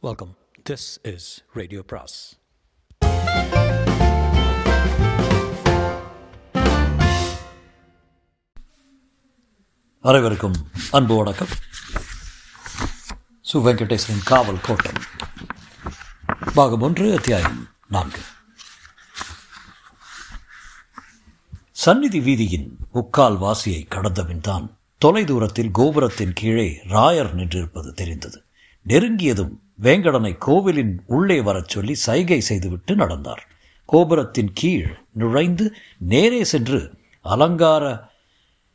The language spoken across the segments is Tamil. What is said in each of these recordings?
வெல்கம் திஸ் இஸ் ரேடியோ பிராஸ் அனைவருக்கும் அன்பு வணக்கம். சு வெங்கடேசனின் காவல் கோட்டம் பாகம் ஒன்று அத்தியாயம் நான்கு. சந்நிதி வீதியின் முக்கால் வாசியை கடந்தபின் தான் தொலைதூரத்தில் கோபுரத்தின் கீழே ராயர் நின்றிருப்பது தெரிந்தது. நெருங்கியதும் வேங்கடனை கோவிலின் உள்ளே வரச் சொல்லி சைகை செய்துவிட்டு நடந்தார். கோபுரத்தின் கீழ் நுழைந்து நேரே சென்று அலங்கார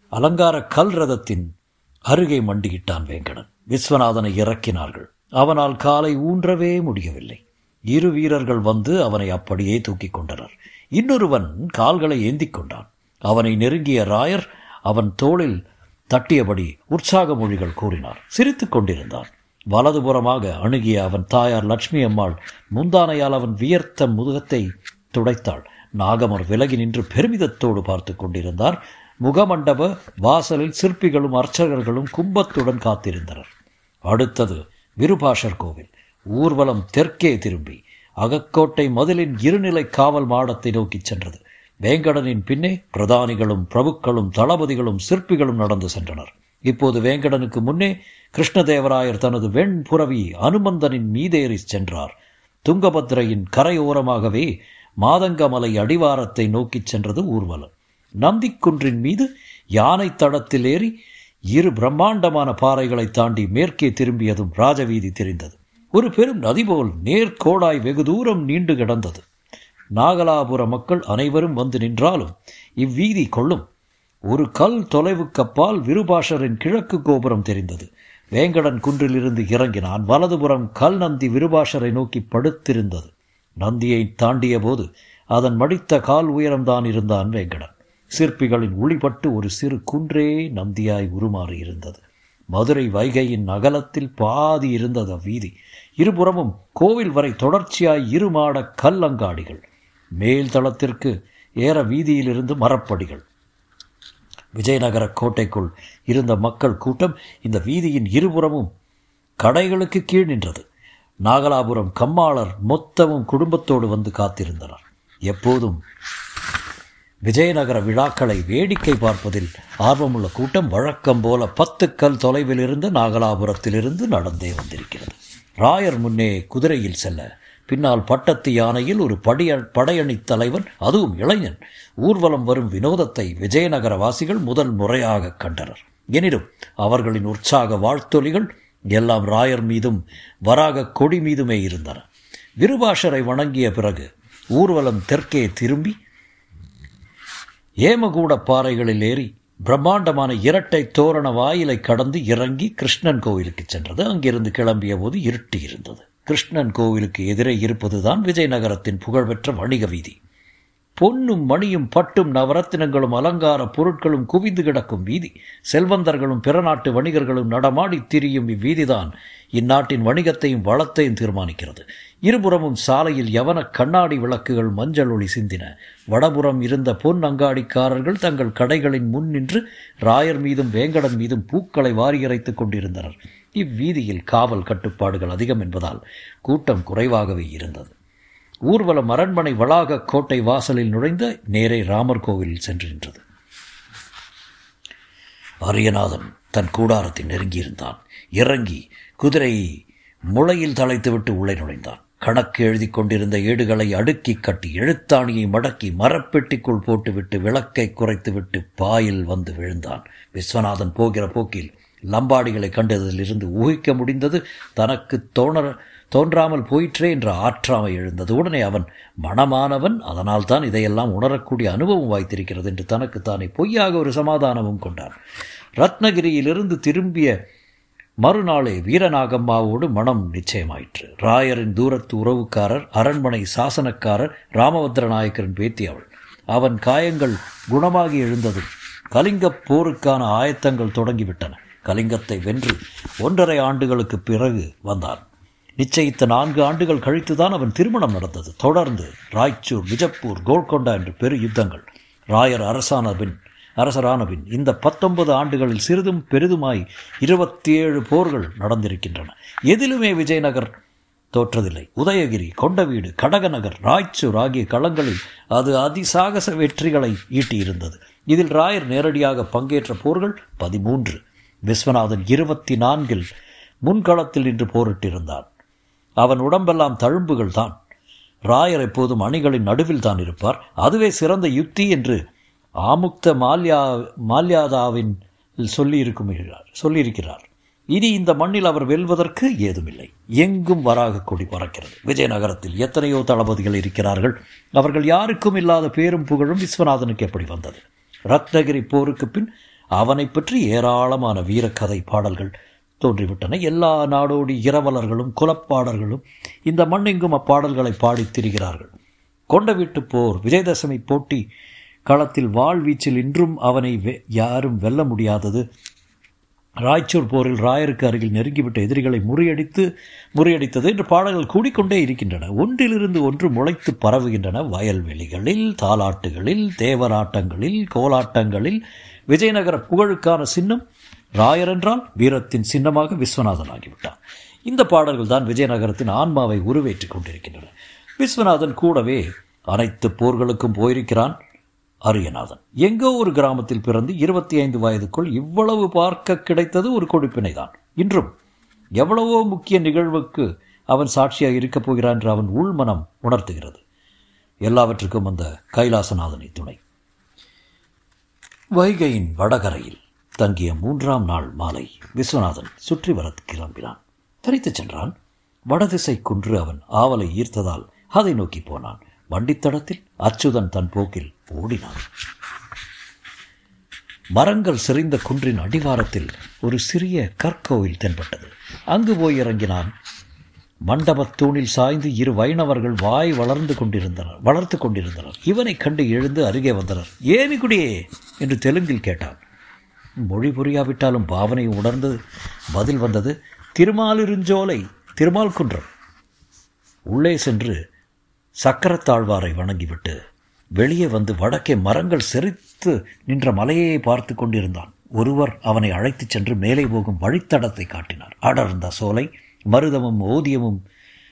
அலங்கார கல் ரதத்தின் அருகே மண்டியிட்டான் வேங்கடன். விஸ்வநாதனை இறக்கினார்கள். அவனால் காலை ஊன்றவே முடியவில்லை. இரு வீரர்கள் வந்து அவனை அப்படியே தூக்கிக் கொண்டனர். இன்னொருவன் கால்களை ஏந்திக் கொண்டான். அவனை நெருங்கிய ராயர் அவன் தோளில் தட்டியபடி உற்சாக மொழிகள் கூறினார். சிரித்துக் கொண்டிருந்தான் வலதுபுறமாக அணுகிய அவன் தாயார் லட்சுமி அம்மாள் முந்தானையால் அவன் வியர்த்த முதுகத்தை துடைத்தாள். நாகமர் விலகி நின்று பெருமிதத்தோடு பார்த்து கொண்டிருந்தார். முகமண்டப வாசலில் சிற்பிகளும் அர்ச்சகர்களும் கும்பத்துடன் காத்திருந்தனர். அடுத்தது விருபாஷர் கோவில். ஊர்வலம் தெற்கே திரும்பி அகக்கோட்டை மதிலின் இருநிலை காவல் மாடத்தை நோக்கிச் சென்றது. வேங்கடனின் பின்னே பிரதானிகளும் பிரபுக்களும் தளபதிகளும் சிற்பிகளும் நடந்து சென்றனர். இப்போது வேங்கடனுக்கு முன்னே கிருஷ்ணதேவராயர் தனது வெண்புறவி அனுமந்தனின் மீதேறி சென்றார். துங்கபத்ரையின் கரையோரமாகவே மாதங்கமலை அடிவாரத்தை நோக்கிச் சென்றது ஊர்வலம். நந்திக்குன்றின் மீது யானை தடத்தில் ஏறி இரு பிரம்மாண்டமான பாறைகளை தாண்டி மேற்கே திரும்பியதும் ராஜவீதி தெரிந்தது. ஒரு பெரும் நதி போல் நேர்கோடாய் வெகு தூரம் நீண்டு கிடந்தது. நாகலாபுர மக்கள் அனைவரும் வந்து நின்றாலும் இவ்வீதி கொள்ளும். ஒரு கல் தொலைவுக்கப்பால் விருபாஷரின் கிழக்கு கோபுரம் தெரிந்தது. வேங்கடன் குன்றிலிருந்து இறங்கினான். வலதுபுறம் கல் நந்தி விருபாஷரை நோக்கி படுத்திருந்தது. நந்தியை தாண்டிய போது அதன் மடித்த கால் உயரம்தான் இருந்தான் வேங்கடன். சிற்பிகளின் ஒளிபட்டு ஒரு சிறு குன்றே நந்தியாய் உருமாறி இருந்தது. மதுரை வைகையின் அகலத்தில் பாதி இருந்தது அவ்வீதி. இருபுறமும் கோவில் வரை தொடர்ச்சியாய் இருமாட கல்லங்காடிகள். மேல் தளத்திற்கு ஏற வீதியிலிருந்து மரப்படிகள். விஜயநகர கோட்டைக்குள் இருந்த மக்கள் கூட்டம் இந்த வீதியின் இருபுறமும் கடைகளுக்கு கீழ் நின்றது. நாகலாபுரம் கம்மாளர் மொத்தமும் குடும்பத்தோடு வந்து காத்திருந்தனர். எப்போதும் விஜயநகர விழாக்களை வேடிக்கை பார்ப்பதில் ஆர்வமுள்ள கூட்டம் வழக்கம் போல பத்து கல் தொலைவில் இருந்து நாகலாபுரத்திலிருந்து நடந்தே வந்திருக்கிறது. ராயர் முன்னே குதிரையில் செல்ல பின்னால் பட்டத்து யானையில் ஒரு படிய படையணி தலைவன் அதுவும் இளைஞன். ஊர்வலம் வரும் வினோதத்தை விஜயநகர வாசிகள் முதல் முறையாக கண்டனர். எனினும் அவர்களின் உற்சாக வாழ்த்தொலிகள் எல்லாம் ராயர் மீதும் வராக கொடி மீதுமே இருந்தன. விருபாஷரை வணங்கிய பிறகு ஊர்வலம் தெற்கே திரும்பி ஏமகூட பாறைகளில் ஏறி பிரம்மாண்டமான இரட்டை தோரண வாயிலை கடந்து இறங்கி கிருஷ்ணன் கோவிலுக்கு சென்றது. அங்கிருந்து கிளம்பிய போது இருட்டி இருந்தது. கிருஷ்ணன் கோவிலுக்கு எதிரே இருப்பதுதான் விஜயநகரத்தின் புகழ்பெற்ற வணிக வீதி. பொன்னும் மணியும் பட்டும் நவரத்தினங்களும் அலங்கார பொருட்களும் குவிந்து கிடக்கும் வீதி. செல்வந்தர்களும் பிற நாட்டு வணிகர்களும் நடமாடி திரியும் இவ்வீதிதான் இந்நாட்டின் வணிகத்தையும் வளத்தையும் தீர்மானிக்கிறது. இருபுறமும் சாலையில் யவன கண்ணாடி விளக்குகள் மஞ்சள் ஒளி சிந்தின. வடபுறம் இருந்த பொன் அங்காடிக்காரர்கள் தங்கள் கடைகளின் முன் நின்று ராயர் மீதும் வேங்கடன் மீதும் பூக்களை வாரியரைத்துக் கொண்டிருந்தனர். இவ்வீதியில் காவல் கட்டுப்பாடுகள் அதிகம் என்பதால் கூட்டம் குறைவாகவே இருந்தது. ஊர்வலம் அரண்மனை வளாக கோட்டை வாசலில் நுழைந்த நேரே ராமர் கோவிலில் சென்று நின்றது. அரியநாதன் தன் கூடாரத்தை நெருங்கியிருந்தான். இறங்கி குதிரையை முளையில் தலைத்துவிட்டு உள்ளே நுழைந்தான். கணக்கு எழுதி கொண்டிருந்த ஏடுகளை அடுக்கி கட்டி எழுத்தாணியை மடக்கி மரப்பெட்டிக்குள் போட்டுவிட்டு விளக்கை குறைத்துவிட்டு பாயில் வந்து விழுந்தான். விஸ்வநாதன் போகிற போக்கில் லம்பாடிகளை கண்டதிலிருந்து ஊகிக்க முடிந்தது தனக்கு தோண தோன்றாமல் போயிற்றே என்ற ஆற்றாமை எழுந்தது. உடனே அவன் மனமானவன் அதனால் தான் இதையெல்லாம் உணரக்கூடிய அனுபவம் வாய்த்திருக்கிறது என்று தனக்கு தானே பொய்யாக ஒரு சமாதானமும் கொண்டான். ரத்னகிரியிலிருந்து திரும்பிய மறுநாளே வீரநாகம்மாவோடு மனம் நிச்சயமாயிற்று. ராயரின் தூரத்து உறவுக்காரர் அரண்மனை சாசனக்காரர் ராமபத்ர நாயக்கரின் பேத்தி அவள். அவன் காயங்கள் குணமாகி எழுந்ததும் கலிங்கப் போருக்கான ஆயத்தங்கள் தொடங்கிவிட்டன. கலிங்கத்தை வென்று ஒன்றரை ஆண்டுகளுக்கு பிறகு வந்தான். நிச்சயித்த நான்கு ஆண்டுகள் கழித்துதான் அவன் திருமணம் நடந்தது. தொடர்ந்து ராய்ச்சூர் விஜப்பூர் கோல்கொண்டா என்று பெரு யுத்தங்கள். ராயர் அரசான பின் அரசரானபின் இந்த பத்தொன்பது ஆண்டுகளில் சிறிதும் பெரிதுமாய் இருபத்தி ஏழு போர்கள் நடந்திருக்கின்றன. எதிலுமே விஜயநகர் தோற்றதில்லை. உதயகிரி கொண்டவீடு கடகநகர் ராய்ச்சூர் ஆகிய களங்களில் அது அதிசாகச வெற்றிகளை ஈட்டியிருந்தது. இதில் ராயர் நேரடியாக பங்கேற்ற போர்கள் பதிமூன்று. விஸ்வநாதன் இருபத்தி நான்கில் முன்களத்தில் நின்று போரிட்டிருந்தான். அவன் உடம்பெல்லாம் தழும்புகள் தான் ராயர் எப்போதும் அணிகளின் நடுவில் தான் இருப்பார். அதுவே சிறந்த யுக்தி என்று ஆமுக்த மால்யா மால்யாதாவின் சொல்லியிருக்கும் சொல்லியிருக்கிறார். இனி இந்த மண்ணில் அவர் வெல்வதற்கு ஏதுமில்லை. எங்கும் வராக கொடி பறக்கிறது. விஜயநகரத்தில் எத்தனையோ தளபதிகள் இருக்கிறார்கள். அவர்கள் யாருக்கும் இல்லாத பேரும் புகழும் விஸ்வநாதனுக்கு எப்படி வந்தது? ரத்னகிரி போருக்கு பின் அவனை பற்றி ஏராளமான வீரக்கதை பாடல்கள் தோன்றிவிட்டன. எல்லா நாடோடி இரவலர்களும் குலப்பாடல்களும் இந்த மண்ணெங்கும் அப்பாடல்களை பாடித் திரிகிறார்கள். கொண்ட வீட்டு போர் விஜயதசமி போட்டி களத்தில் வாழ்வீச்சில் இன்றும் அவனை யாரும் வெல்ல முடியாதது. ராய்ச்சூர் போரில் ராயருக்கு அருகில் நெருங்கிவிட்ட எதிரிகளை முறியடித்து முறியடித்தது என்று பாடல்கள் கூடிக்கொண்டே இருக்கின்றன. ஒன்றிலிருந்து ஒன்று முளைத்து பரவுகின்றன. வயல்வெளிகளில் தாலாட்டுகளில் தேவராட்டங்களில் கோலாட்டங்களில். விஜயநகர புகழுக்கான சின்னம் ராயர் என்றால் வீரத்தின் சின்னமாக விஸ்வநாதன் ஆகிவிட்டான் இந்த பாடல்கள் தான் விஜயநகரத்தின் ஆன்மாவை உருவேற்றிக் கொண்டிருக்கின்றன. விஸ்வநாதன் கூடவே அனைத்து போர்களுக்கும் போயிருக்கிறான். அரியநாதன். எங்கோ ஒரு கிராமத்தில் பிறந்து இருபத்தி ஐந்து வயதுக்குள் இவ்வளவு பார்க்க கிடைத்தது ஒரு கொடுப்பினை தான் இன்றும் எவ்வளவோ முக்கிய நிகழ்வுக்கு அவன் சாட்சியாக இருக்கப் போகிறான் என்று அவன் உள்மனம் உணர்த்துகிறது. எல்லாவற்றுக்கும் அந்த கைலாசநாதனை துணை. வைகையின் வடகரையில் தங்கிய மூன்றாம் நாள் மாலை விஸ்வநாதன் சுற்றி வர கிளம்பினான். தரித்துச் சென்றான். வடதிசை குன்று அவன் ஆவலை ஈர்த்ததால் அதை நோக்கி போனான். வண்டித்தடத்தில் அச்சுதன் தன் போக்கில் ஓடினார் மரங்கள் செறிந்த குன்றின் அடிவாரத்தில் ஒரு சிறிய கற்கோவில் தென்பட்டது. அங்கு போய் இறங்கினான். மண்டபத்தூணில் சாய்ந்து இரு வைணவர்கள் வாய் வளர்ந்து கொண்டிருந்தனர் வளர்த்து கொண்டிருந்தனர். இவனை கண்டு எழுந்து அருகே வந்தனர். ஏமிக்குடியே என்று தெலுங்கில் கேட்டான். மொழி புரியாவிட்டாலும் பாவனை உணர்ந்து பதில் வந்தது திருமாலிருஞ்சோலை திருமால் குன்றம். உள்ளே சென்று சக்கரத்தாழ்வாரை வணங்கிவிட்டு வெளியே வந்து வடக்கே மரங்கள் செறித்து நின்ற மலையை பார்த்து கொண்டிருந்தான். ஒருவர் அவனை அழைத்துச் சென்று மேலே போகும் வழித்தடத்தை காட்டினார். அடர்ந்த சோலை மருதமும் ஓதியமும்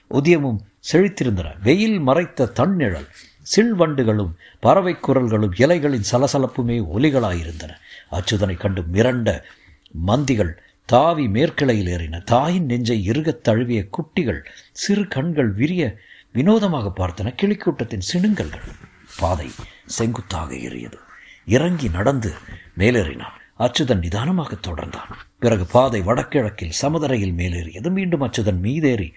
ஒதியமும் செழித்திருந்தன. வெயில் மறைத்த தன்னிழல் சில்வண்டுகளும் பறவை குரல்களும் இலைகளின் சலசலப்புமே ஒலிகளாயிருந்தன. அச்சுதனை கண்டு மிரண்ட மந்திகள் தாவி மேற்கிளையில் ஏறின. தாயின் நெஞ்சை இறுகத் தழுவிய குட்டிகள் சிறு கண்கள் விரிய வினோதமாக பார்த்தன. கிளிக்கூட்டத்தின் சிணுங்கல்கள் பாதை செங்குத்தாக ஏறியது. இறங்கி நடந்து மேலேறினான். அச்சுதன் நிதானமாக தொடர்ந்தான். பிறகு பாதை வடகிழக்கில் சமதரையில் மேலேறியது. மீண்டும் அச்சுதன் மீதேறி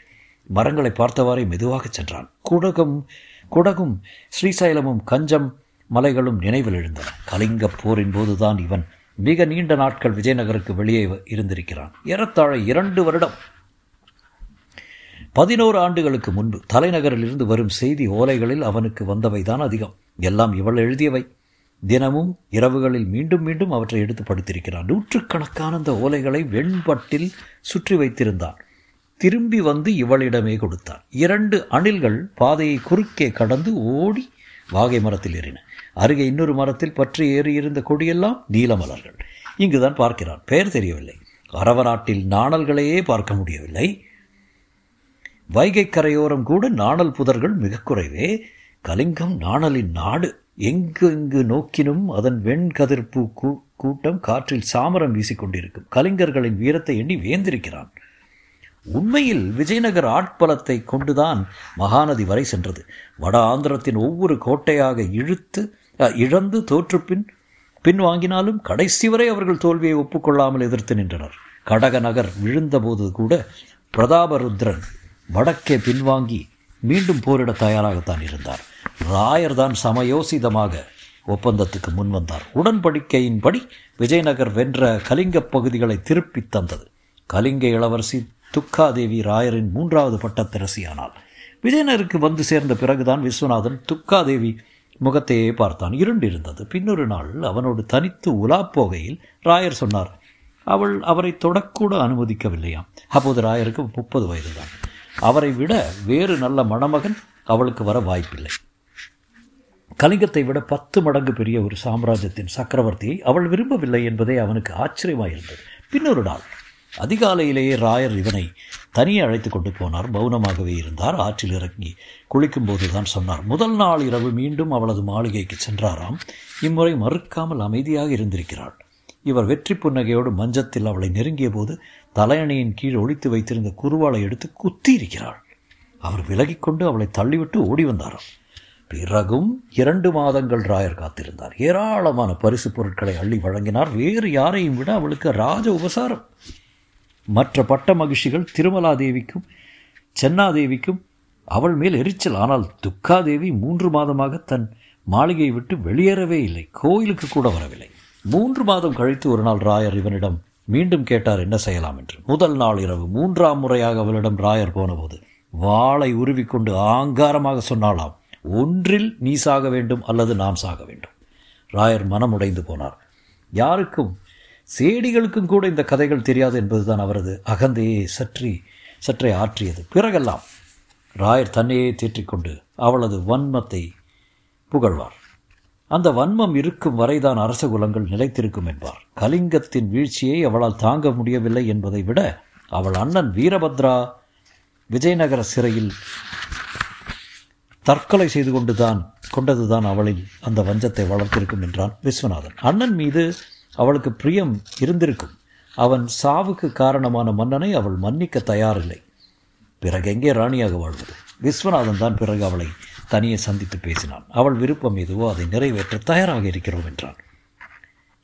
மரங்களை பார்த்தவாறே மெதுவாக சென்றான். குடகும் குடகும் ஸ்ரீசைலமும் கஞ்சம் மலைகளும் நினைவில் எழுந்தன. கலிங்கப் போரின் போதுதான் இவன் மிக நீண்ட நாட்கள் விஜயநகருக்கு வெளியே இருந்திருக்கிறான். ஏறத்தாழ இரண்டு வருடம் பதினோரு ஆண்டுகளுக்கு முன்பு தலைநகரிலிருந்து வரும் செய்தி ஓலைகளில் அவனுக்கு வந்தவைதான் அதிகம். எல்லாம் இவள் எழுதியவை. தினமும் இரவுகளில் மீண்டும் மீண்டும் அவற்றை எடுத்து படுத்திருக்கிறான். நூற்றுக்கணக்கான அந்த ஓலைகளை வெண்பட்டில் சுற்றி வைத்திருந்தான். திரும்பி வந்து இவளிடமே கொடுத்தான். இரண்டு அணில்கள் பாதையை குறுக்கே கடந்து ஓடி வாகை மரத்தில் ஏறின. அருகே இன்னொரு மரத்தில் பற்றி ஏறியிருந்த கொடியெல்லாம் நீலமலர்கள் இங்குதான் பார்க்கிறான். பெயர் தெரியவில்லை. அரவநாட்டில் நாணல்களையே பார்க்க முடியவில்லை. வைகை கரையோரம் கூட நாணல் புதர்கள் மிக குறைவே. கலிங்கம் நாணலின் நாடு. எங்கு எங்கு நோக்கினும் அதன் வெண்கதிர்ப்பு கூட்டம் காற்றில் சாமரம் வீசிக்கொண்டிருக்கும் கலிங்கர்களின் வீரத்தை எண்ணி வேந்திருக்கிறான் உண்மையில் விஜயநகர் ஆட்பலத்தை கொண்டுதான் மகாநதி வரை சென்றது. வட ஆந்திரத்தின் ஒவ்வொரு கோட்டையாக இழுத்து இழந்து தோற்றுப்பின் பின்வாங்கினாலும் கடைசி வரை அவர்கள் தோல்வியை ஒப்புக்கொள்ளாமல் எதிர்த்து நின்றனர். கடக நகர் விழுந்தபோது கூட பிரதாபருத்ரன் வடக்கே பின்வாங்கி மீண்டும் போரிட தயாராகத்தான் இருந்தார். ராயர் தான் சமயோசிதமாக ஒப்பந்தத்துக்கு முன்வந்தார் உடன்படிக்கையின்படி விஜயநகர் வென்ற கலிங்க பகுதிகளை திருப்பித் தந்தது. கலிங்க இளவரசி துக்காதேவி ராயரின் மூன்றாவது பட்டத்தரசியானாள். விஜயநகருக்கு வந்து சேர்ந்த பிறகுதான் விஸ்வநாதன் துக்காதேவி முகத்தையே பார்த்தான். இருண்டிருந்தது. பின்னொரு நாள் அவனோடு தனித்து உலா போகையில் ராயர் சொன்னார் அவள் அவரை தொடக்கூட அனுமதிக்கவில்லையாம். அப்போது ராயருக்கு முப்பது வயதுதான். அவரை விட வேறு நல்ல மணமகன் அவளுக்கு வர வாய்ப்பில்லை. கலிங்கத்தை விட பத்து மடங்கு பெரிய ஒரு சாம்ராஜ்யத்தின் சக்கரவர்த்தியை அவள் விரும்பவில்லை என்பதே அவனுக்கு ஆச்சரியமாயிருந்தது. பின்னொரு நாள் அதிகாலையிலேயே ராயர் இவனை தனியே அழைத்து கொண்டு போனார். மௌனமாகவே இருந்தார். ஆற்றில் இறங்கி குளிக்கும்போது தான் சொன்னார். முதல் நாள் இரவு மீண்டும் அவளது மாளிகைக்கு சென்றாராம். இம்முறை மறுக்காமல் அமைதியாக இருந்திருக்கிறாள். இவர் வெற்றி புன்னகையோடு மஞ்சத்தில் அவளை நெருங்கிய போது தலையணையின் கீழ் ஒழித்து வைத்திருந்த குருவாளை எடுத்து குத்தி இருக்கிறாள் அவர் விலகிக்கொண்டு அவளை தள்ளிவிட்டு ஓடி வந்தாராம். பிறகும் இரண்டு மாதங்கள் ராயர் காத்திருந்தார். ஏராளமான பரிசு பொருட்களை அள்ளி வழங்கினார். வேறு யாரையும் விட அவளுக்கு ராஜ உபசாரம். மற்ற பட்ட மகிழ்ச்சிகள் திருமலாதேவிக்கும் சென்னாதேவிக்கும் அவள் மேல் எரிச்சல். ஆனால் துக்காதேவி மூன்று மாதமாக தன் மாளிகையை விட்டு வெளியேறவே இல்லை. கோயிலுக்கு கூட வரவில்லை. மூன்று மாதம் கழித்து ஒரு நாள் ராயர் இவனிடம் மீண்டும் கேட்டார் என்ன செய்யலாம்? என்று. முதல் நாள் இரவு மூன்றாம் முறையாக அவளிடம் ராயர் போனபோது வாளை உருவிக்கொண்டு ஆங்காரமாக சொன்னாளாம் ஒன்றில் நீ சாக வேண்டும் அல்லது நாம் சாக வேண்டும். ராயர் மனம் உடைந்து போனார். யாருக்கும் சேடிகளுக்கும் கூட இந்த கதைகள் தெரியாது என்பதுதான் அவரது அகந்தையை சற்றி சற்றே ஆற்றியது. பிறகெல்லாம் ராயர் தன்னையே தேற்றிக்கொண்டு அவளது வன்மத்தை புகழ்வார். அந்த வன்மம் இருக்கும் வரைதான் அரச குலங்கள் நிலைத்திருக்கும் என்பார். கலிங்கத்தின் வீழ்ச்சியை அவளால் தாங்க முடியவில்லை என்பதை விட அவள் அண்ணன் வீரபத்ரா விஜயநகர சிறையில் தற்கொலை செய்து கொண்டுதான் கொண்டதுதான் அவளில் அந்த வஞ்சத்தை வளர்த்திருக்கும் என்றான் விஸ்வநாதன். அண்ணன் மீது அவளுக்கு பிரியம் இருந்திருக்கும். அவன் சாவுக்கு காரணமான மன்னனை அவள் மன்னிக்க தயாரில்லை. பிறகு எங்கே ராணியாக வாழ்வது? விஸ்வநாதன் தான் பிறகு அவளை தனியே சந்தித்து பேசினான். அவள் விருப்பம் எதுவோ அதை நிறைவேற்ற தயாராக இருக்கிறோம் என்றான்.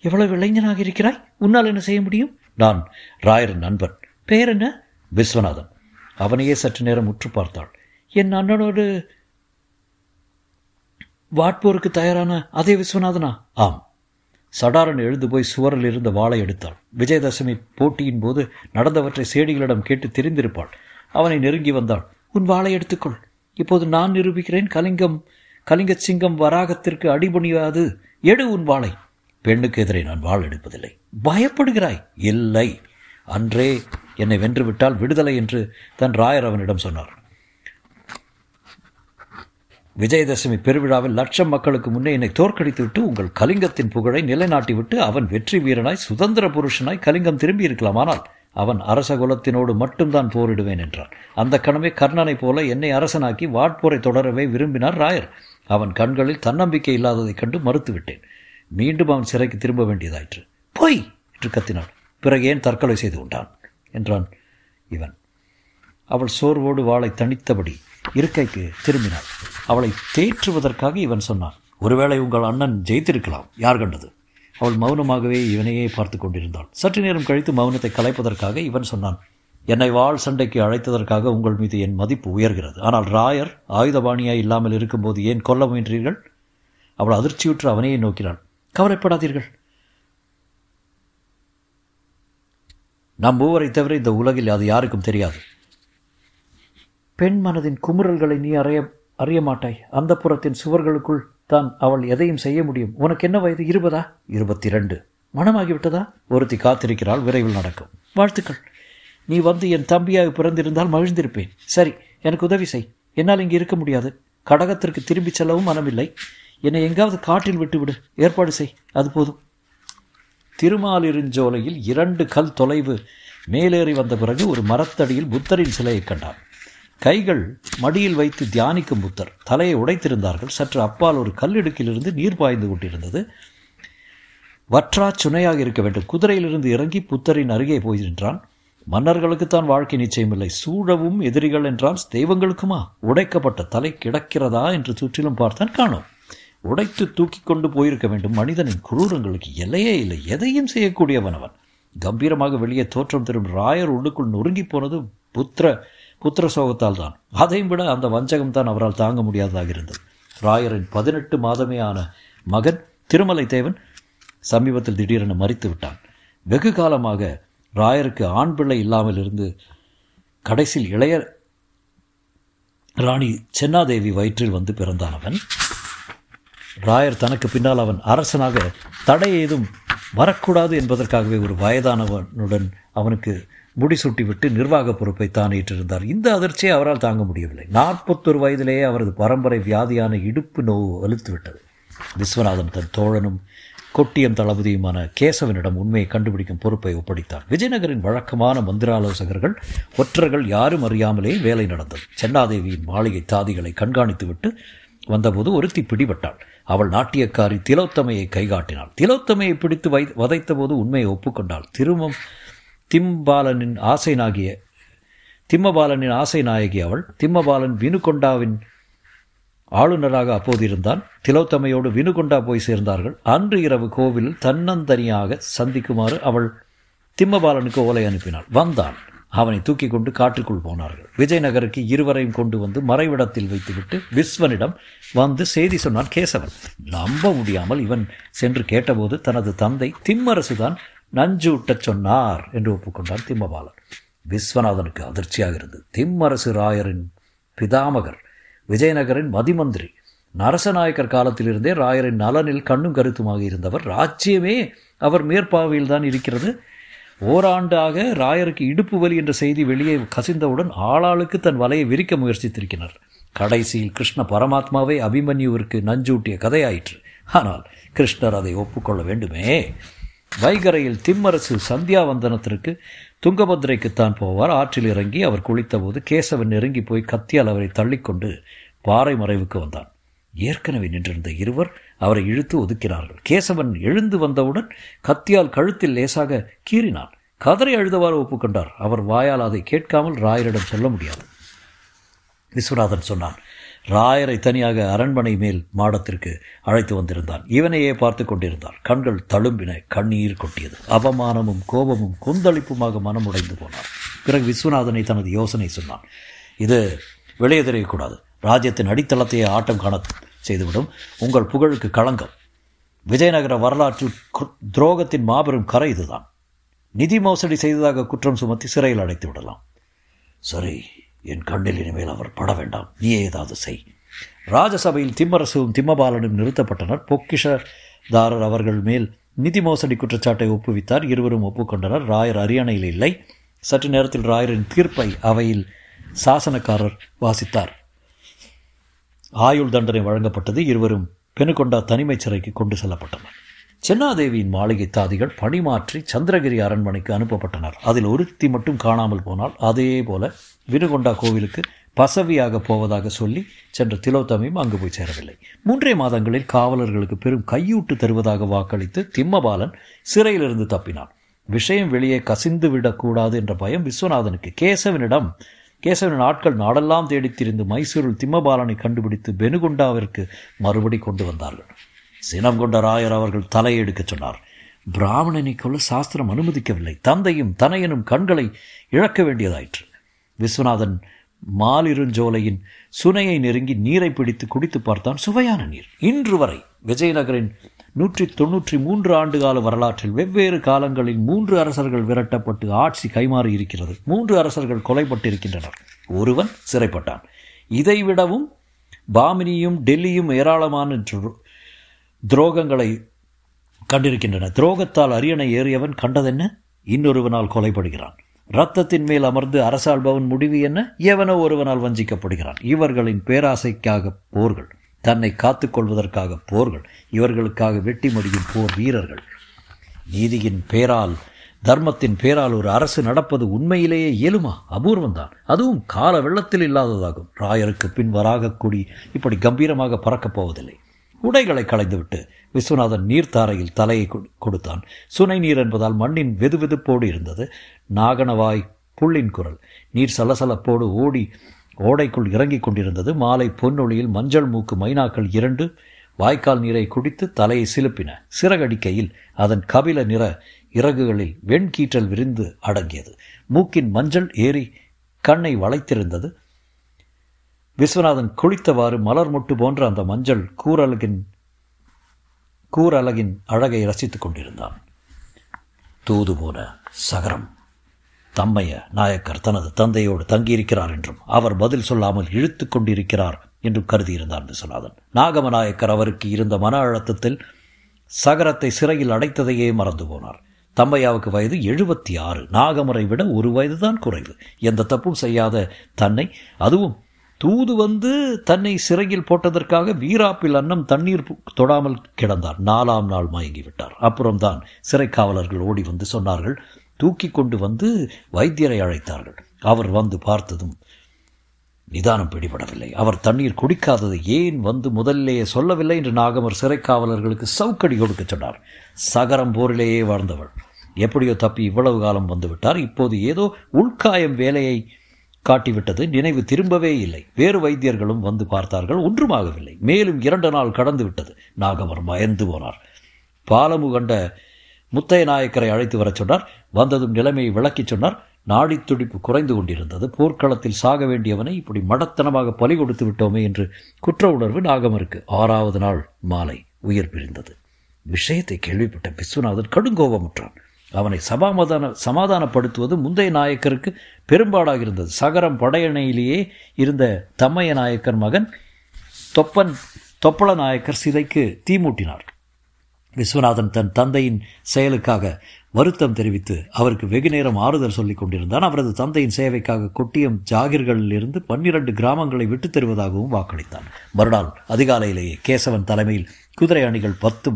எவ்வளவு இளைஞனாக இருக்கிறாய்? உன்னால் என்ன செய்ய முடியும்? நான் ராயரின் நண்பன். பெயர் என்ன? விஸ்வநாதன். அவனையே சற்று நேரம் உற்று பார்த்தாள். என் அண்ணனோடு வாட்போருக்கு தயாரான அதே விஸ்வநாதனா? ஆம். சடாரன் எழுந்து போய் சுவரில் இருந்த வாளை எடுத்தாள். விஜயதசமி போட்டியின் போது நடந்தவற்றை சேடிகளிடம் கேட்டு தெரிந்திருப்பாள். அவனை நெருங்கி வந்தாள். உன் வாளை எடுத்துக்கொள். இப்போது நான் நிரூபிக்கிறேன் கலிங்கம் கலிங்க சிங்கம் வராகத்திற்கு அடிபணியாது. எடு உன் வாளை. பெண்ணுக்கு எதிரே நான் வாழ் எடுப்பதில்லை. பயப்படுகிறாய். இல்லை. அன்றே என்னை வென்றுவிட்டால் விடுதலை என்று தன் ராயர் அவனிடம் சொன்னார். விஜயதசமி பெருவிழாவில் லட்சம் மக்களுக்கு முன்னே என்னை தோற்கடித்து விட்டு உங்கள் கலிங்கத்தின் புகழை நிலைநாட்டிவிட்டு அவன் வெற்றி வீரனாய் சுதந்திர புருஷனாய் கலிங்கம் திரும்பி இருக்கலாம். ஆனால் அவன் அரச குலத்தினோடு மட்டும்தான் போரிடுவேன் என்றான். அந்த கணமே கர்ணனைப் போல என்னை அரசனாக்கி வாட்போரை தொடரவே விரும்பினார் ராயர். அவன் கண்களில் தன்னம்பிக்கை இல்லாததைக் கண்டு மறுத்துவிட்டேன். மீண்டும் அவன் சிறைக்கு திரும்ப வேண்டியதாயிற்று. போய்! என்று கத்தினான். பிறகு ஏன் தற்கொலை செய்து கொண்டான்? என்றான் இவன். அவள் சோர்வோடு வாளை தனித்தபடி இருக்கைக்கு திரும்பினாள். அவளை தேற்றுவதற்காக இவன் சொன்னான் ஒருவேளை உங்கள் அண்ணன் ஜெயித்திருக்கலாம். யார் கண்டது? அவள் மௌனமாகவே இவனையே பார்த்து கொண்டிருந்தாள். சற்று நேரம் கழித்து மௌனத்தை கலைப்பதற்காக இவன் சொன்னான் என்னை வாழ் சண்டைக்கு அழைத்ததற்காக உங்கள் மீது என் மதிப்பு உயர்கிறது. ஆனால் ராயர் ஆயுதபாணியாய் இல்லாமல் இருக்கும்போது ஏன் கொல்ல முயன்றீர்கள்? அவள் அதிர்ச்சியுற்று அவனையே நோக்கினாள் கவலைப்படாதீர்கள். நம் மூவரை தவிர இந்த உலகில் அது யாருக்கும் தெரியாது. பெண் மனதின் குமுறல்களை நீ அறிய அறிய மாட்டாய். அந்த புறத்தின் சுவர்களுக்குள் தான் அவள் எதையும் செய்ய முடியும். உனக்கு என்ன வயது? இருபதா? இருபத்தி ரெண்டு மனமாகிவிட்டதா? ஒருத்தி காத்திருக்கிறாள். விரைவில் நடக்கும். வாழ்த்துக்கள். நீ வந்து என் தம்பியாக பிறந்திருந்தால் மகிழ்ந்திருப்பேன். சரி எனக்கு உதவி செய். என்னால் இங்கே இருக்க முடியாது. கடகத்திற்கு திரும்பிச் செல்லவும் மனமில்லை. என்னை எங்காவது காட்டில் விட்டுவிடு. ஏற்பாடு செய். அது போதும். திருமாலிருஞ்சோலையில் இரண்டு கல் தொலைவு மேலேறி வந்த பிறகு ஒரு மரத்தடியில் புத்தரின் சிலையை கண்டான். கைகள் மடியில் வைத்து தியானிக்கும் புத்தர். தலையை உடைத்திருந்தார்கள். சற்று அப்பால் ஒரு கல்லிடுக்கிலிருந்து நீர் பாய்ந்து கொண்டிருந்தது. வற்றா சுனையாக இருக்க வேண்டும். குதிரையிலிருந்து இறங்கி புத்தரின் அருகே போய் நின்றான். மன்னர்களுக்குத்தான் வாழ்க்கை நிச்சயமில்லை சூழவும் எதிரிகள் என்றால் தெய்வங்களுக்குமா? உடைக்கப்பட்ட தலை கிடக்கிறதா என்று சுற்றிலும் பார்த்தான் காணோம். உடைத்து தூக்கி கொண்டு போயிருக்க வேண்டும். மனிதனின் குரூரங்களுக்கு எல்லையே இல்லை. எதையும் செய்யக்கூடியவன் அவன். கம்பீரமாக வெளியே தோற்றம் தரும் ராயர் உள்ளுக்குள் நொறுங்கி போனது புத்திர புத்திர சோகத்தால் தான் அதையும் விட அந்த வஞ்சகம் தான் அவரால் தாங்க முடியாததாக இருந்தது. ராயரின் பதினெட்டு மாதமே ஆன மகன் திருமலை தேவன் சமீபத்தில் திடீரென மறித்து விட்டான் வெகு காலமாக ராயருக்கு ஆண் பிள்ளை இல்லாமல் இருந்து கடைசியில் இளைய ராணி சென்னாதேவி வயிற்றில் வந்து பிறந்தான் அவன். ராயர் தனக்கு பின்னால் அவன் அரசனாக தடை ஏதும் வரக்கூடாது என்பதற்காகவே ஒரு வயதானவனுடன் அவனுக்கு முடிசூட்டிவிட்டு நிர்வாக பொறுப்பை தான் ஏற்றிருந்தார். இந்த அதிர்ச்சியை அவரால் தாங்க முடியவில்லை. நாற்பத்தொரு வயதிலேயே அவரது பரம்பரை வியாதியான இடுப்பு நோவு வலுத்துவிட்டது. விஸ்வநாதன் தன் தோழனும் கொட்டியம் தளபதியுமான கேசவனிடம் உண்மையை கண்டுபிடிக்கும் பொறுப்பை ஒப்படைத்தார். விஜயநகரின் வழக்கமான மந்திராலோசகர்கள் ஒற்றர்கள் யாரும் அறியாமலே வேலை நடந்தது. சென்னாதேவியின் மாளிகை தாதிகளை கண்காணித்துவிட்டு வந்தபோது ஒருத்தி பிடிபட்டாள். அவள் நாட்டியக்காரி திலோத்தமையை கைகாட்டினாள். திலோத்தமையை பிடித்து வை வதைத்தபோது உண்மையை ஒப்புக்கொண்டாள். திருமம் திம்பாலனின் ஆசை நாகிய திம்மபாலனின் ஆசை நாயகி அவள். திம்மபாலன் வினுகொண்டாவின் ஆளுநராக அப்போது இருந்தான் திலோத்தமையோடு வினுகொண்டா போய் சேர்ந்தார்கள். அன்று இரவு கோவிலில் தன்னந்தனியாக சந்திக்குமாறு அவள் திம்மபாலனுக்கு ஓலை அனுப்பினாள். வந்தான். அவனை தூக்கி கொண்டு காட்டுக்குள் போனார்கள். விஜயநகருக்கு இருவரையும் கொண்டு வந்து மறைவிடத்தில் வைத்துவிட்டு விஸ்வனிடம் வந்து செய்தி சொன்னான் கேசவன். நம்ப முடியாமல் இவன் சென்று கேட்டபோது தனது தந்தை திம்மரசுதான் நஞ்சூட்டச் சொன்னார் என்று ஒப்புக்கொண்டார் திம்மபாலன். விஸ்வநாதனுக்கு அதிர்ச்சியாக இருந்தது. திம்மரசு ராயரின் பிதாமகர் விஜயநகரின் மதிமந்திரி நரசநாயக்கர் காலத்திலிருந்தே ராயரின் நலனில் கண்ணும் கருத்துமாக இருந்தவர். ராஜ்யமே அவர் மேற்பாவையில் தான் இருக்கிறது. ஓராண்டாக ராயருக்கு இடுப்பு வலி என்ற செய்தி வெளியே கசிந்தவுடன் ஆளாளுக்கு தன் வலையை விரிக்க முயற்சித்திருக்கிறார். கடைசியில் கிருஷ்ண பரமாத்மாவை அபிமன்யுவிற்கு நஞ்சூட்டிய கதையாயிற்று. ஆனால் கிருஷ்ணர் அதை ஒப்புக்கொள்ள வேண்டுமே. வைகரையில் திம்மரசு சந்தியாவந்தனத்திற்கு துங்கபத்ரைக்குத்தான் போவார். ஆற்றில் இறங்கி அவர் குளித்தபோது கேசவன் நெருங்கி போய் கத்தியால் அவரை தள்ளிக்கொண்டு பாறை மறைவுக்கு வந்தான். ஏற்கனவே நின்றிருந்த இருவர் அவரை இழுத்து ஒதுக்கினார்கள். கேசவன் எழுந்து வந்தவுடன் கத்தியால் கழுத்தில் லேசாக கீறினான். கதரை அழுதவாறு ஒப்புக்கொண்டார். அவர் வாயால் அதை கேட்காமல் ராயரிடம் சொல்ல முடியாது. விஸ்வநாதன் சொன்னான் ராயரை தனியாக அரண்மனை மேல் மாடத்திற்கு அழைத்து வந்திருந்தான். இவனையே பார்த்து கொண்டிருந்தார். கண்கள் தழும்பின கண்ணீர் கொட்டியது. அவமானமும் கோபமும் கொந்தளிப்புமாக மனம் உடைந்து போனார். பிறகு விஸ்வநாதனை தனது யோசனை சொன்னான். இது வெளியே தெரியக்கூடாது. ராஜ்யத்தின் அடித்தளத்தையே ஆட்டம் காண செய்துவிடும். உங்கள் புகழுக்கு களங்கம். விஜயநகர வரலாற்றில் துரோகத்தின் மாபெரும் கரை இதுதான். நிதி மோசடி செய்ததாக குற்றம் சுமத்தி சிறையில் அடைத்து விடலாம் சரி என் கண்ணில் இனிமேல் அவர் பட வேண்டாம். நீயே ஏதாவது செய். ராஜசபையில் திம்மரசும் திம்மபாலனும் நிறுத்தப்பட்டனர். பொக்கிஷதாரர் அவர்கள் மேல் நிதி மோசடி குற்றச்சாட்டை ஒப்புவித்தார். இருவரும் ஒப்புக்கொண்டனர். ராயர் அரியணையில் இல்லை. சற்று நேரத்தில் ராயரின் தீர்ப்பை அவையில் சாசனக்காரர் வாசித்தார். ஆயுள் தண்டனை வழங்கப்பட்டது. இருவரும் பெனுகொண்டா தனிமைச் சிறைக்கு கொண்டு செல்லப்பட்டனர். சென்னாதேவியின் மாளிகை தாதிகள் பணிமாற்றி சந்திரகிரி அரண்மனைக்கு அனுப்பப்பட்டனர். அதில் ஒருத்தி மட்டும் காணாமல் போனால் அதே போல வினுகொண்டா கோவிலுக்கு பசவியாக போவதாக சொல்லி சென்ற திலோத்தமையும் அங்கு போய் சேரவில்லை. மூன்றே மாதங்களில் காவலர்களுக்கு பெரும் கையூட்டு தருவதாக வாக்களித்து திம்மபாலன் சிறையிலிருந்து தப்பினான். விஷயம் வெளியே கசிந்து விடக்கூடாது என்ற பயம் விஸ்வநாதனுக்கு. கேசவனிடம் கேசவனின் ஆட்கள் நாடெல்லாம் தேடித்திருந்து மைசூரில் திம்மபாலனை கண்டுபிடித்து பெனுகுண்டாவிற்கு மறுபடி கொண்டு வந்தார்கள். சினம் கொண்ட ராயர் அவர்கள் தலையெடுக்கச் சொன்னார். பிராமணனை கொல்ல சாஸ்திரம் அனுமதிக்கவில்லை. தந்தையும் தனையனும் கண்களை இழக்க வேண்டியதாயிற்று. விஸ்வநாதன் மாலிருஞ்சோலையின் சுனையை நெருங்கி நீரை பிடித்து குடித்து பார்த்தான் சுவையான நீர். இன்று வரை விஜயநகரின் நூற்றி தொன்னூற்றி மூன்று ஆண்டு கால வரலாற்றில் வெவ்வேறு காலங்களில் மூன்று அரசர்கள் விரட்டப்பட்டு ஆட்சி கைமாறி இருக்கிறது. மூன்று அரசர்கள் கொலைப்பட்டிருக்கின்றனர் ஒருவன் சிறைப்பட்டான். இதைவிடவும் பாமினியும் டெல்லியும் ஏராளமான துரோகங்களை கண்டிருக்கின்றன. துரோகத்தால் அரியணை ஏறியவன் கண்டதென்ன? இன்னொருவனால் கொலைப்படுகிறான் ரத்தத்தின் மேல் அமர்ந்து அரசாள்பவன் முடிவு என்ன? எவனோ ஒருவனால் வஞ்சிக்கப்படுகிறான். இவர்களின் பேராசைக்காக போர்கள் தன்னை காத்துக்கொள்வதற்காக போர்கள் இவர்களுக்காக வெட்டி முடியும் போர் வீரர்கள். நீதியின் பேரால் தர்மத்தின் பேரால் ஒரு அரசு நடப்பது உண்மையிலேயே இயலுமா? அபூர்வம்தான். அதுவும் கால வெள்ளத்தில் இல்லாததாகும். ராயருக்கு பின் வராகக்கூடி இப்படி கம்பீரமாக பறக்கப் போவதில்லை. உடைகளை களைந்துவிட்டு விஸ்வநாதன் நீர்த்தாரையில் தலையை கொடுத்தான். சுனை நீர் என்பதால் மண்ணின் வெதுவெதுப்போடு இருந்தது. நாகனவாய் புள்ளின் குரல். நீர் சலசலப்போடு ஓடி ஓடைக்குள் இறங்கிக் கொண்டிருந்தது. மாலை பொன்னொழியில் மஞ்சள் மூக்கு மைனாக்கள் இரண்டு வாய்க்கால் நீரை குடித்து தலையை சிலுப்பின. சிறகடிக்கையில் அதன் கபில நிற இறகுகளில் வெண்கீற்றல் விரிந்து அடங்கியது. மூக்கின் மஞ்சள் ஏறி கண்ணை வளைத்திருந்தது. விஸ்வநாதன் குளித்தவாறு மலர் மொட்டு போன்ற அந்த மஞ்சள் கூரலகின் கூரலகின் அழகை ரசித்துக் கொண்டிருந்தான். தூது போன சகரம் தம்மைய நாயக்கர் தனது தந்தையோடு தங்கியிருக்கிறார் என்றும் அவர் பதில் சொல்லாமல் இழுத்து கொண்டிருக்கிறார் என்றும் கருதியிருந்தார் விஸ்வநாதன். நாகம நாயக்கர் அவருக்கு இருந்த மன அழுத்தத்தில் சகரத்தை சிறையில் அடைத்ததையே மறந்து போனார். தம்மையாவுக்கு வயது எழுபத்தி ஆறு. நாகமரை விட ஒரு வயதுதான் குறைவு. எந்த தப்பும் செய்யாத தன்னை அதுவும் தூது வந்து தன்னை சிறையில் போட்டதற்காக வீராப்பில் அன்னம் தண்ணீர் தொடாமல் கிடந்தார். நாலாம் நாள் மயங்கி விட்டார் அப்புறம்தான் சிறை காவலர்கள் ஓடி வந்து சொன்னார்கள் தூக்கி கொண்டு வந்து வைத்தியரை அழைத்தார்கள். அவர் வந்து பார்த்ததும் நிதானம் பிடிபடவில்லை. அவர் தண்ணீர் குடிக்காததை ஏன் வந்து முதல்லேயே சொல்லவில்லை என்று நாகமர் சிறை காவலர்களுக்கு சவுக்கடி கொடுக்க சொன்னார். சகரம் போரிலேயே வாழ்ந்தவள். எப்படியோ தப்பி இவ்வளவு காலம் வந்துவிட்டார். இப்போது ஏதோ உள்காயம் வேலையை காட்டிவிட்டது. நினைவு திரும்பவே இல்லை. வேறு வைத்தியர்களும் வந்து பார்த்தார்கள். ஒன்றுமாகவில்லை. மேலும் இரண்டு நாள் கடந்து விட்டது. நாகமர் மயந்து போனார். பாலமு கண்ட முத்தைய நாயக்கரை அழைத்து வரச் சொன்னார். வந்ததும் நிலைமையை விளக்கிச் சொன்னார். நாடி துடிப்பு குறைந்து கொண்டிருந்தது. போர்க்களத்தில் சாக வேண்டியவனை இப்படி மடத்தனமாக பலி கொடுத்து விட்டோமே என்று குற்ற உணர்வு நாகமருக்கு. ஆறாவது நாள் மாலை உயிர் பிரிந்தது. விஷயத்தை கேள்விப்பட்ட விஸ்வநாதன் கடுங்கோபமுற்றான். அவனை சமாதான சமாதானப்படுத்துவது முந்தைய நாயக்கருக்கு பெரும்பாடாக இருந்தது. சகரம் படையணையிலேயே இருந்த தம்மைய நாயக்கர் மகன் தொப்பன் தொப்பள நாயக்கர் சிதைக்கு தீமூட்டினார். விஸ்வநாதன் தன் தந்தையின் செயலுக்காக வருத்தம் தெரிவித்து அவருக்கு வெகு நேரம் ஆறுதல் சொல்லிக் கொண்டிருந்தான். அவரது தந்தையின் சேவைக்காக கொட்டியம் ஜாகிர்களில் இருந்து பன்னிரண்டு கிராமங்களை விட்டுத் தருவதாகவும் வாக்களித்தான். மறுநாள் அதிகாலையிலேயே கேசவன் தலைமையில் குதிரை அணிகள் பத்து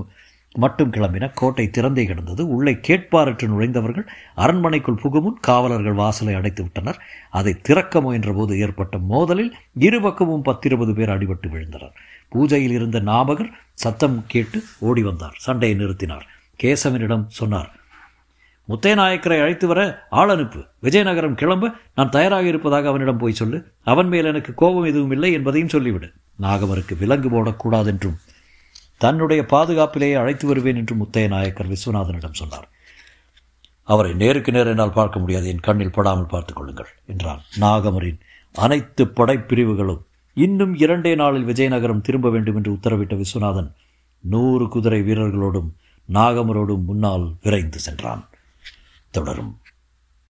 மட்டும் கிளம்பின கோட்டை திறந்தே கிடந்தது. உள்ளே கேட்பாரற்று நுழைந்தவர்கள் அரண்மனைக்குள் புகுமுன் காவலர்கள் வாசலை அடைத்து விட்டனர். அதை திறக்க முயன்றபோது ஏற்பட்ட மோதலில் இருபக்கமும் பத்திருபது பேர் அடிபட்டு விழுந்தனர். பூஜையில் இருந்த நாபகர் சத்தம் கேட்டு ஓடி வந்தார். சண்டையை நிறுத்தினார். கேசவனிடம் சொன்னார் முத்தையநாயக்கரை அழைத்து வர ஆள் அனுப்பு. விஜயநகரம் கிளம்ப நான் தயாராக இருப்பதாக அவனிடம் போய் சொல்லு. அவன் மேல் எனக்கு கோபம் எதுவும் இல்லை என்பதையும் சொல்லிவிடு. நாகவருக்கு விலங்கு போடக்கூடாதென்றும் தன்னுடைய பாதுகாப்பிலேயே அழைத்து வருவேன் என்று முத்தைய நாயக்கர் விஸ்வநாதனிடம் சொன்னார். அவரை நேருக்கு நேர் என்னால் பார்க்க முடியாது. என் கண்ணில் படாமல் பார்த்துக் கொள்ளுங்கள் என்றான். நாகமரின் அனைத்து படைப்பிரிவுகளும் இன்னும் இரண்டே நாளில் விஜயநகரம் திரும்ப வேண்டும் என்று உத்தரவிட்ட விஸ்வநாதன் நூறு குதிரை வீரர்களோடும் நாகமரோடும் முன்னால் விரைந்து சென்றான். தொடரும்.